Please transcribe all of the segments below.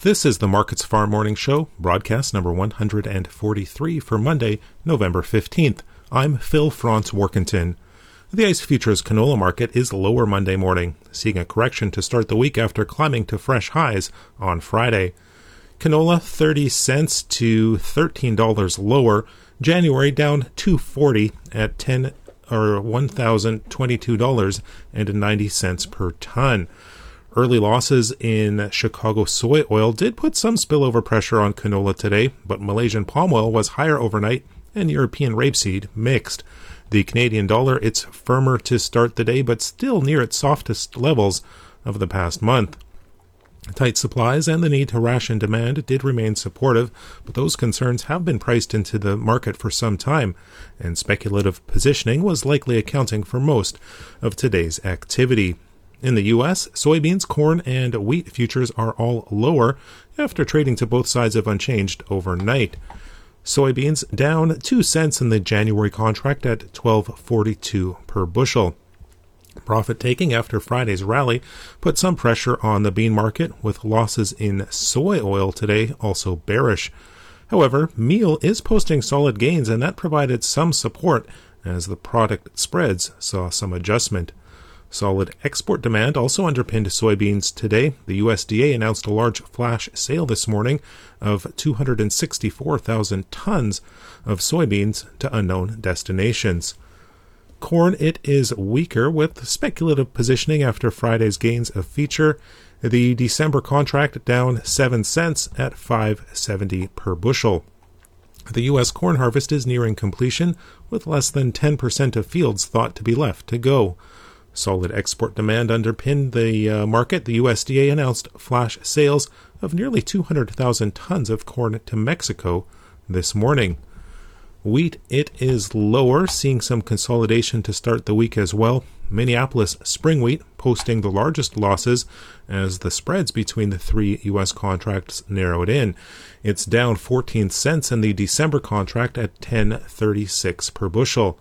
This is the Markets Farm Morning Show, broadcast number 143 for Monday, November 15th. I'm Phil Franz Warkentin. The ICE futures canola market is lower Monday morning, seeing a correction to start the week after climbing to fresh highs on Friday. Canola 30 cents to $13 lower, January down 240 at 10 or $1,022.90 per ton. Early losses in Chicago soy oil did put some spillover pressure on canola today, but Malaysian palm oil was higher overnight and European rapeseed mixed. The Canadian dollar, it's firmer to start the day, but still near its softest levels of the past month. Tight supplies and the need to ration demand did remain supportive, but those concerns have been priced into the market for some time, and speculative positioning was likely accounting for most of today's activity. In the U.S., soybeans, corn, and wheat futures are all lower after trading to both sides of unchanged overnight. Soybeans down 2 cents in the January contract at 12.42 per bushel. Profit taking after Friday's rally put some pressure on the bean market, with losses in soy oil today also bearish. However, meal is posting solid gains, and that provided some support as the product spreads saw some adjustment. Solid export demand also underpinned soybeans today. The USDA announced a large flash sale this morning of 264,000 tons of soybeans to unknown destinations. Corn, it is weaker with speculative positioning after Friday's gains of feature. The December contract down 7 cents at 570 per bushel. The U.S. corn harvest is nearing completion, with less than 10% of fields thought to be left to go. Solid export demand underpinned the uh, market. The USDA announced flash sales of nearly 200,000 tons of corn to Mexico this morning. Wheat, it is lower, seeing some consolidation to start the week as well. Minneapolis spring wheat posting the largest losses as the spreads between the three U.S. contracts narrowed in. It's down 14 cents in the December contract at 10.36 per bushel.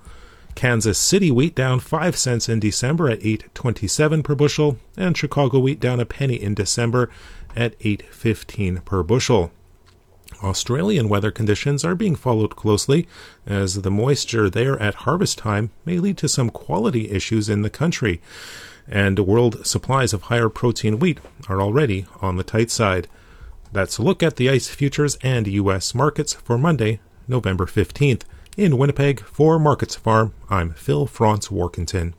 Kansas City wheat down 5 cents in December at 8.27 per bushel, and Chicago wheat down a penny in December at 8.15 per bushel. Australian weather conditions are being followed closely as the moisture there at harvest time may lead to some quality issues in the country, and world supplies of higher protein wheat are already on the tight side. That's a look at the ICE futures and U.S. markets for Monday, November 15th. In Winnipeg, for Markets Farm, I'm Phil Franz Warkentin.